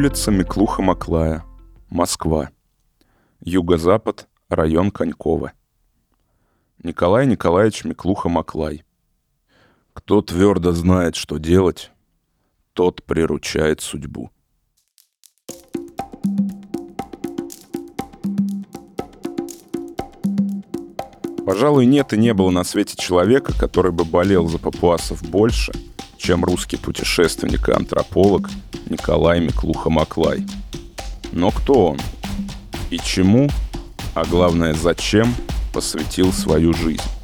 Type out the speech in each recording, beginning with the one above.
Улица Миклуха-Маклая, Москва. Юго-запад, район Конькова. Николай Николаевич Миклуха-Маклай. Кто твердо знает, что делать, тот приручает судьбу. Пожалуй, нет и не было на свете человека, который бы болел за папуасов больше, чем русский путешественник и антрополог Николай Миклуха-Маклай. Но кто он? И чему, а главное зачем, посвятил свою жизнь?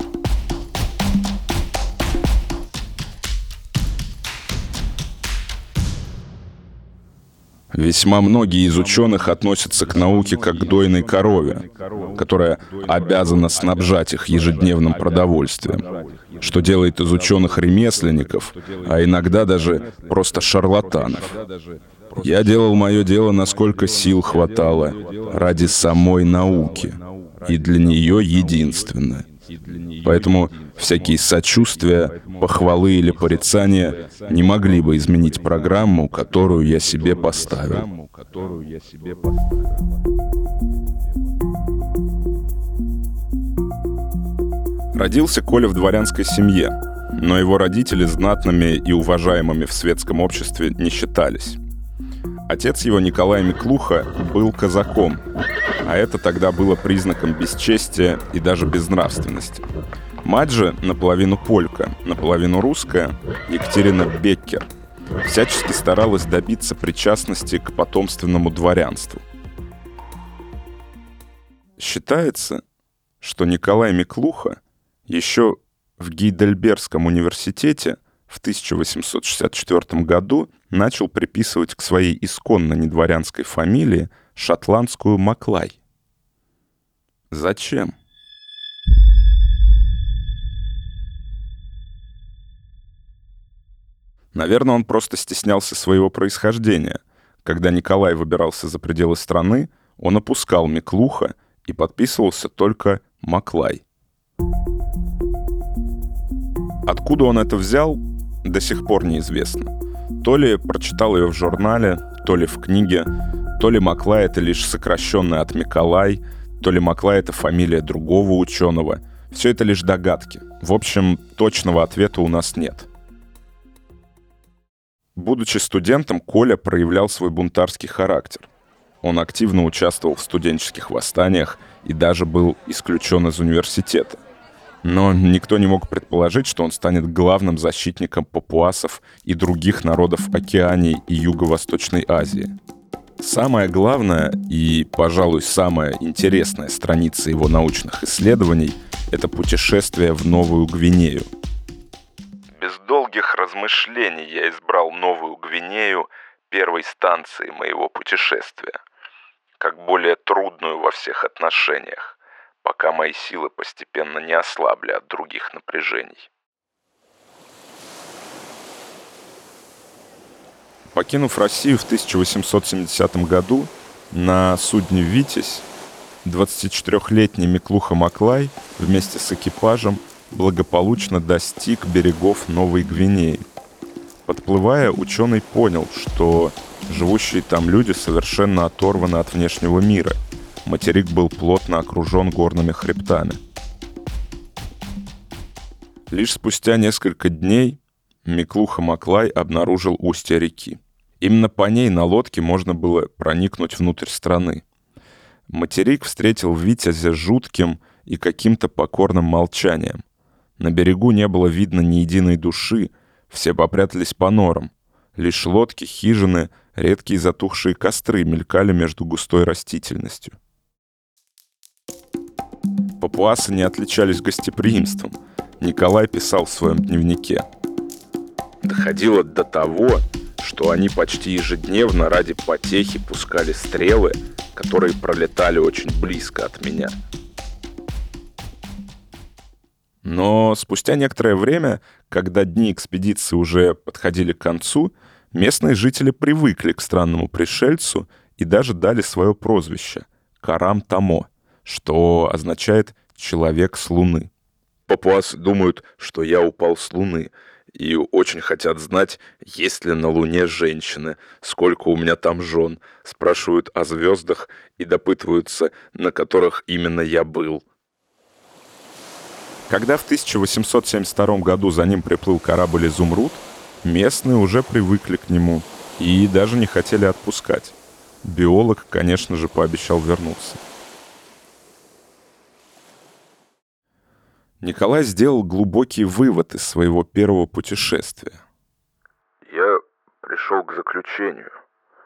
Весьма многие из ученых относятся к науке как к дойной корове, которая обязана снабжать их ежедневным продовольствием, что делает из ученых ремесленников, а иногда даже просто шарлатанов. Я делал мое дело, насколько сил хватало, ради самой науки, и для нее единственное. Поэтому всякие сочувствия, похвалы или порицания не могли бы изменить программу, которую я себе поставил. Родился Коля в дворянской семье, но его родители знатными и уважаемыми в светском обществе не считались. Отец его, Николай Миклуха, был казаком, а это тогда было признаком бесчестия и даже безнравственности. Мать же наполовину полька, наполовину русская, Екатерина Беккер, всячески старалась добиться причастности к потомственному дворянству. Считается, что Николай Миклуха еще в Гейдельбергском университете в 1864 году начал приписывать к своей исконно недворянской фамилии шотландскую Маклай. Зачем? Наверное, он просто стеснялся своего происхождения. Когда Николай выбирался за пределы страны, он опускал Миклуха и подписывался только Маклай. Откуда он это взял, до сих пор неизвестно. То ли прочитал ее в журнале, то ли в книге, то ли Маклай это лишь сокращенное от Миколай, то ли Маклай это фамилия другого ученого. Все это лишь догадки. В общем, точного ответа у нас нет. Будучи студентом, Коля проявлял свой бунтарский характер. Он активно участвовал в студенческих восстаниях и даже был исключен из университета. Но никто не мог предположить, что он станет главным защитником папуасов и других народов Океании и Юго-Восточной Азии. Самое главное и, пожалуй, самая интересная страница его научных исследований — это путешествие в Новую Гвинею. Без долгих размышлений я избрал Новую Гвинею первой станцией моего путешествия, как более трудную во всех отношениях пока мои силы постепенно не ослабли от других напряжений. Покинув Россию в 1870 году, на судне «Витязь» 24-летний Миклуха Маклай вместе с экипажем благополучно достиг берегов Новой Гвинеи. Подплывая, ученый понял, что живущие там люди совершенно оторваны от внешнего мира – материк был плотно окружен горными хребтами. Лишь спустя несколько дней Миклуха Маклай обнаружил устье реки. Именно по ней на лодке можно было проникнуть внутрь страны. Материк встретил Витязя жутким и каким-то покорным молчанием. На берегу не было видно ни единой души, все попрятались по норам. Лишь лодки, хижины, редкие затухшие костры мелькали между густой растительностью. Папуасы не отличались гостеприимством. Николай писал в своем дневнике. Доходило до того, что они почти ежедневно ради потехи пускали стрелы, которые пролетали очень близко от меня. Но спустя некоторое время, когда дни экспедиции уже подходили к концу, местные жители привыкли к странному пришельцу и даже дали свое прозвище — Карам Тамо, что означает «человек с Луны». Папуасы думают, что я упал с Луны, и очень хотят знать, есть ли на Луне женщины, сколько у меня там жен, спрашивают о звездах и допытываются, на которых именно я был. Когда в 1872 году за ним приплыл корабль «Изумруд», местные уже привыкли к нему и даже не хотели отпускать. Биолог, конечно же, пообещал вернуться. Николай сделал глубокий вывод из своего первого путешествия. Я пришел к заключению,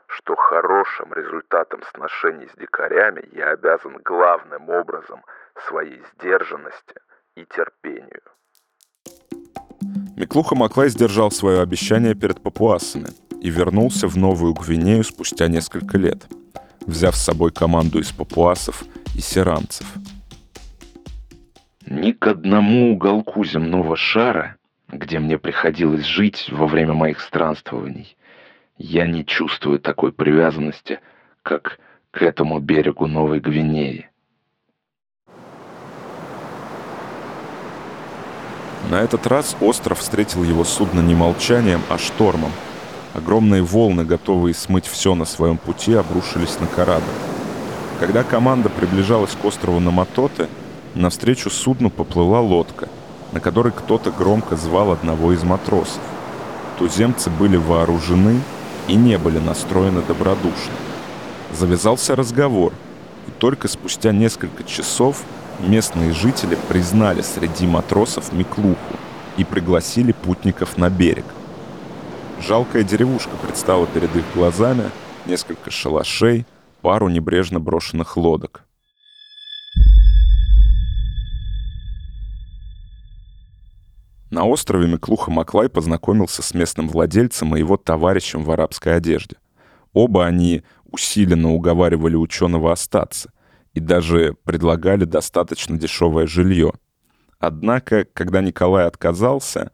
что хорошим результатом сношений с дикарями я обязан главным образом своей сдержанности и терпению. Миклуха Маклай сдержал свое обещание перед папуасами и вернулся в Новую Гвинею спустя несколько лет, взяв с собой команду из папуасов и серанцев – ни к одному уголку земного шара, где мне приходилось жить во время моих странствований, я не чувствую такой привязанности, как к этому берегу Новой Гвинеи. На этот раз остров встретил его судно не молчанием, а штормом. Огромные волны, готовые смыть все на своем пути, обрушились на корабль. Когда команда приближалась к острову Наматоте, Навстречу судну поплыла лодка, на которой кто-то громко звал одного из матросов. Туземцы были вооружены и не были настроены добродушно. Завязался разговор, и только спустя несколько часов местные жители признали среди матросов Миклуху и пригласили путников на берег. Жалкая деревушка предстала перед их глазами, несколько шалашей, пару небрежно брошенных лодок. На острове Миклуха Маклай познакомился с местным владельцем и его товарищем в арабской одежде. Оба они усиленно уговаривали ученого остаться и даже предлагали достаточно дешевое жилье. Однако, когда Николай отказался,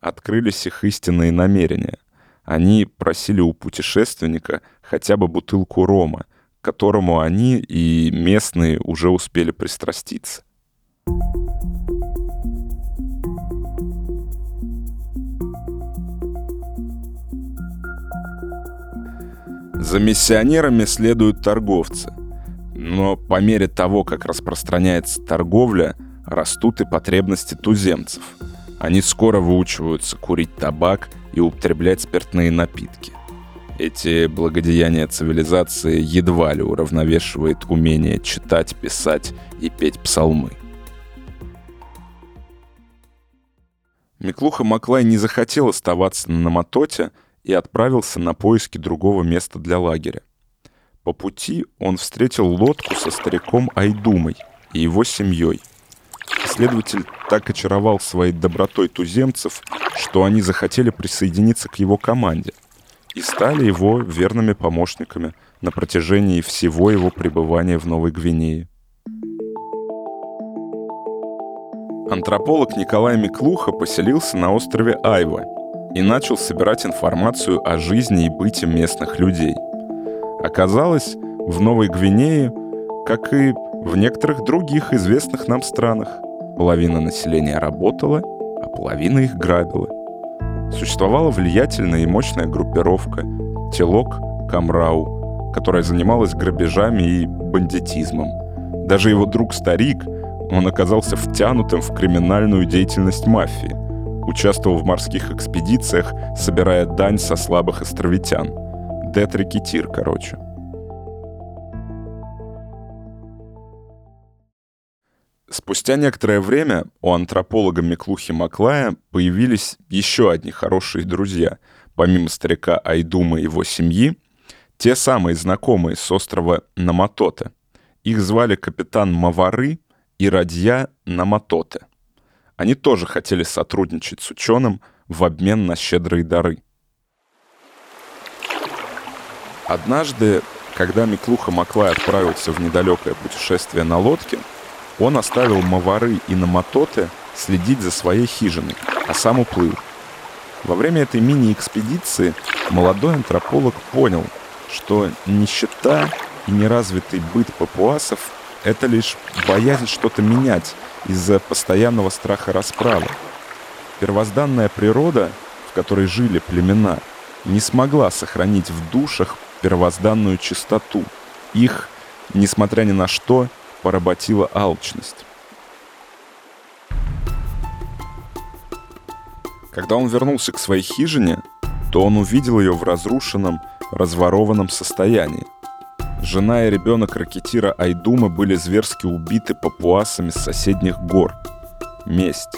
открылись их истинные намерения. Они просили у путешественника хотя бы бутылку рома, к которому они и местные уже успели пристраститься. За миссионерами следуют торговцы. Но по мере того, как распространяется торговля, растут и потребности туземцев. Они скоро выучиваются курить табак и употреблять спиртные напитки. Эти благодеяния цивилизации едва ли уравновешивает умение читать, писать и петь псалмы. Миклуха Маклай не захотел оставаться на Наматоте – и отправился на поиски другого места для лагеря. По пути он встретил лодку со стариком Айдумой и его семьей. Исследователь так очаровал своей добротой туземцев, что они захотели присоединиться к его команде и стали его верными помощниками на протяжении всего его пребывания в Новой Гвинее. Антрополог Николай Миклуха поселился на острове Айва – и начал собирать информацию о жизни и быте местных людей. Оказалось, в Новой Гвинее, как и в некоторых других известных нам странах, половина населения работала, а половина их грабила. Существовала влиятельная и мощная группировка Телок Камрау, которая занималась грабежами и бандитизмом. Даже его друг-старик, он оказался втянутым в криминальную деятельность мафии – Участвовал в морских экспедициях, собирая дань со слабых островитян. Детрикетир, короче. Спустя некоторое время у антрополога Миклухи Маклая появились еще одни хорошие друзья, помимо старика Айдума и его семьи, те самые знакомые с острова Наматоте. Их звали капитан Мавары и Радья Наматоте. Они тоже хотели сотрудничать с ученым в обмен на щедрые дары. Однажды, когда Миклуха Маклай отправился в недалекое путешествие на лодке, он оставил Мавары и Наматоте следить за своей хижиной, а сам уплыл. Во время этой мини-экспедиции молодой антрополог понял, что нищета и неразвитый быт папуасов — это лишь боязнь что-то менять из-за постоянного страха расправы. Первозданная природа, в которой жили племена, не смогла сохранить в душах первозданную чистоту. Их, несмотря ни на что, поработила алчность. Когда он вернулся к своей хижине, то он увидел ее в разрушенном, разворованном состоянии. Жена и ребенок ракетира Айдума были зверски убиты папуасами с соседних гор. Месть.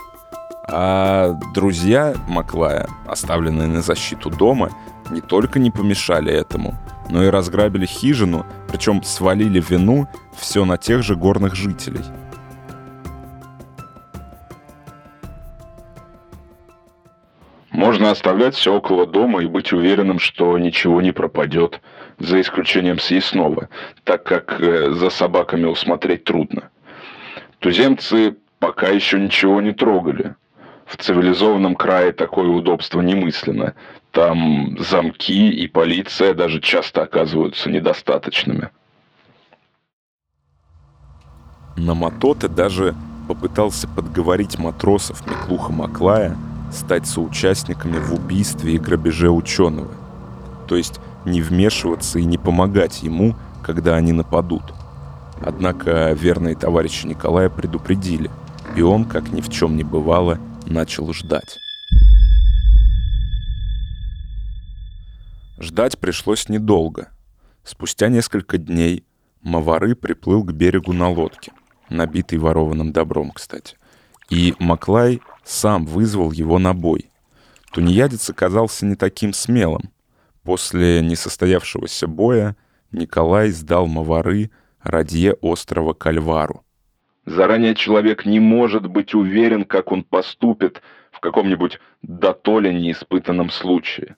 А друзья Маклая, оставленные на защиту дома, не только не помешали этому, но и разграбили хижину, причем свалили вину все на тех же горных жителей. Можно оставлять все около дома и быть уверенным, что ничего не пропадет, за исключением съестного, так как э, за собаками усмотреть трудно. Туземцы пока еще ничего не трогали. В цивилизованном крае такое удобство немысленно. Там замки и полиция даже часто оказываются недостаточными. Наматоте даже попытался подговорить матросов Миклуха Маклая стать соучастниками в убийстве и грабеже ученого. То есть не вмешиваться и не помогать ему, когда они нападут. Однако верные товарищи Николая предупредили, и он, как ни в чем не бывало, начал ждать. Ждать пришлось недолго. Спустя несколько дней Мавары приплыл к берегу на лодке, набитый ворованным добром, кстати. И Маклай сам вызвал его на бой. Тунеядец оказался не таким смелым. После несостоявшегося боя Николай сдал Мавары Радье острова Кальвару. Заранее человек не может быть уверен, как он поступит в каком-нибудь дотоле неиспытанном случае.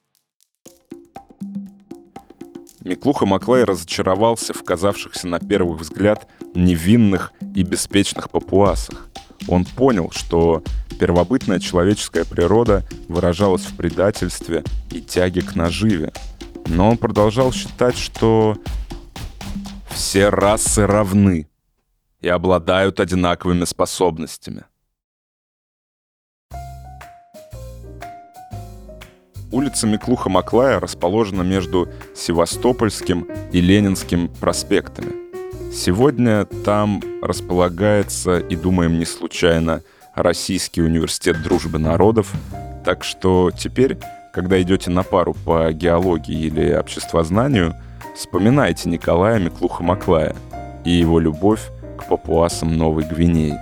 Миклуха Маклай разочаровался в казавшихся на первый взгляд невинных и беспечных папуасах. Он понял, что первобытная человеческая природа выражалась в предательстве и тяге к наживе. Но он продолжал считать, что все расы равны и обладают одинаковыми способностями. Улица Миклуха-Маклая расположена между Севастопольским и Ленинским проспектами. Сегодня там располагается, и думаем не случайно, Российский университет дружбы народов, так что теперь, когда идете на пару по геологии или обществознанию, вспоминайте Николая Миклуха-Маклая и его любовь к папуасам Новой Гвинеи.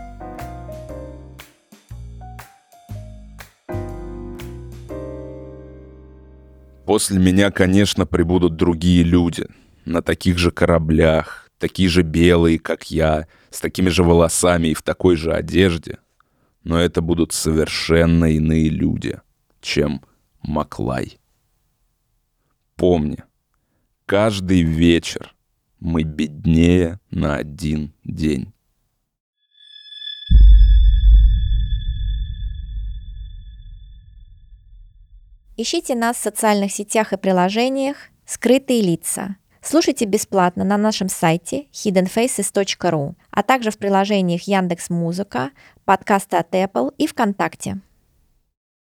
После меня, конечно, прибудут другие люди. На таких же кораблях, такие же белые, как я, с такими же волосами и в такой же одежде. Но это будут совершенно иные люди, чем Маклай. Помни, каждый вечер мы беднее на один день. Ищите нас в социальных сетях и приложениях «Скрытые лица». Слушайте бесплатно на нашем сайте hiddenfaces.ru, а также в приложениях Яндекс Музыка, подкасты от Apple и ВКонтакте.